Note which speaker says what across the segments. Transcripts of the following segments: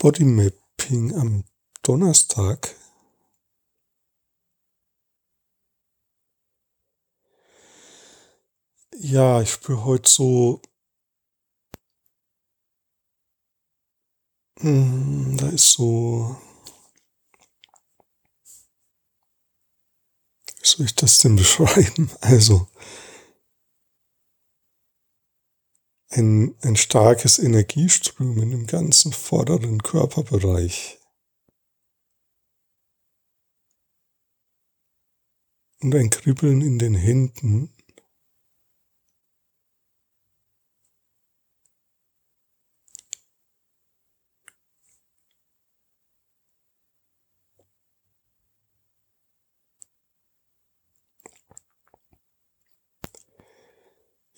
Speaker 1: Bodymapping am Donnerstag. Ja, ich spüre heute so, hm, da ist so, wie soll ich das denn beschreiben? Also, ein, ein starkes Energieströmen im ganzen vorderen Körperbereich. Und ein Kribbeln in den Händen.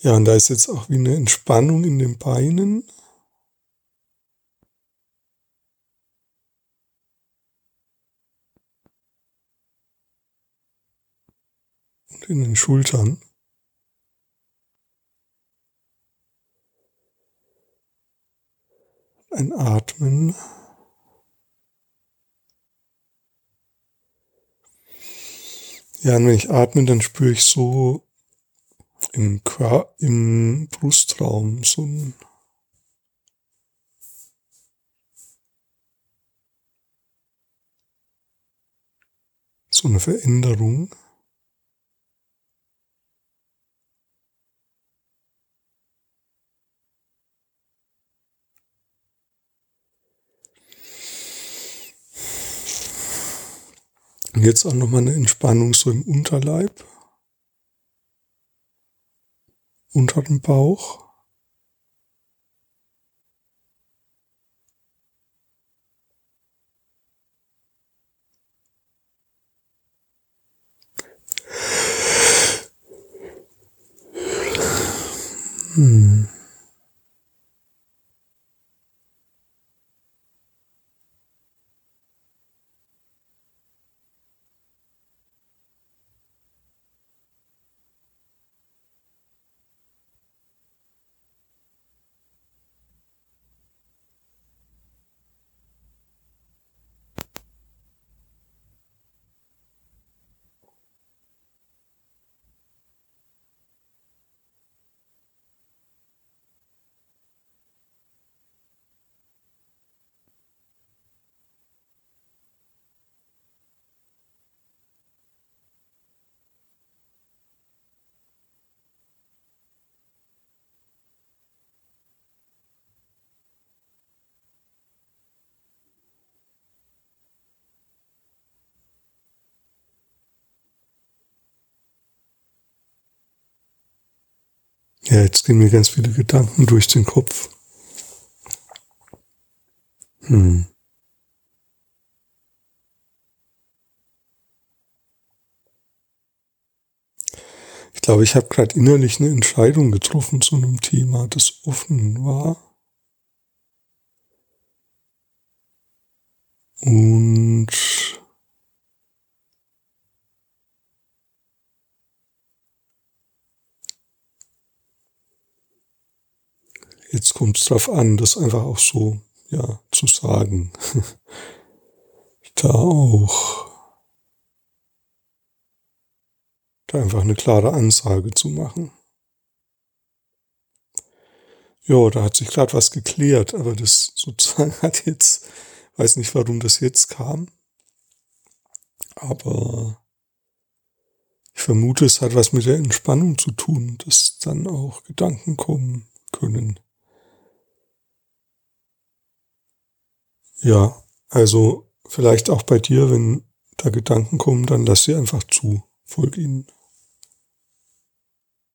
Speaker 1: Ja, und da ist jetzt auch wie eine Entspannung in den Beinen. Und in den Schultern. Ein Atmen. Ja, und wenn ich atme, dann spüre ich so im, Quer im Brustraum so ein so eine Veränderung. Jetzt auch nochmal eine Entspannung so im Unterleib. Unter dem Bauch. Hmm. Ja, jetzt gehen mir ganz viele Gedanken durch den Kopf. Hm. Ich glaube, ich habe gerade innerlich eine Entscheidung getroffen zu einem Thema, das offen war. Und Jetzt kommt es drauf an, das einfach auch so, ja, zu sagen. da auch. Da einfach eine klare Ansage zu machen. Ja, da hat sich gerade was geklärt, aber das sozusagen hat jetzt, weiß nicht, warum das jetzt kam. Aber ich vermute, es hat was mit der Entspannung zu tun, dass dann auch Gedanken kommen können. Ja, also vielleicht auch bei dir, wenn da Gedanken kommen, dann lass sie einfach zu. Folg ihnen.